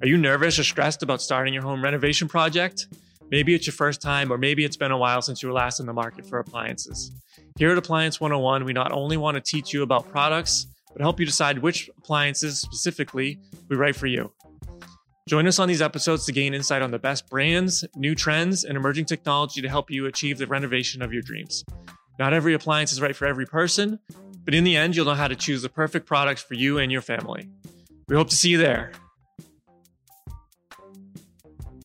Are you nervous or stressed about starting your home renovation project? Maybe it's your first time, or maybe it's been a while since you were last in the market for appliances. Here at Appliance 101, we not only want to teach you about products, but help you decide which appliances specifically we write for you. Join us on these episodes to gain insight on the best brands, new trends, and emerging technology to help you achieve the renovation of your dreams. Not every appliance is right for every person, but in the end, you'll know how to choose the perfect products for you and your family. We hope to see you there.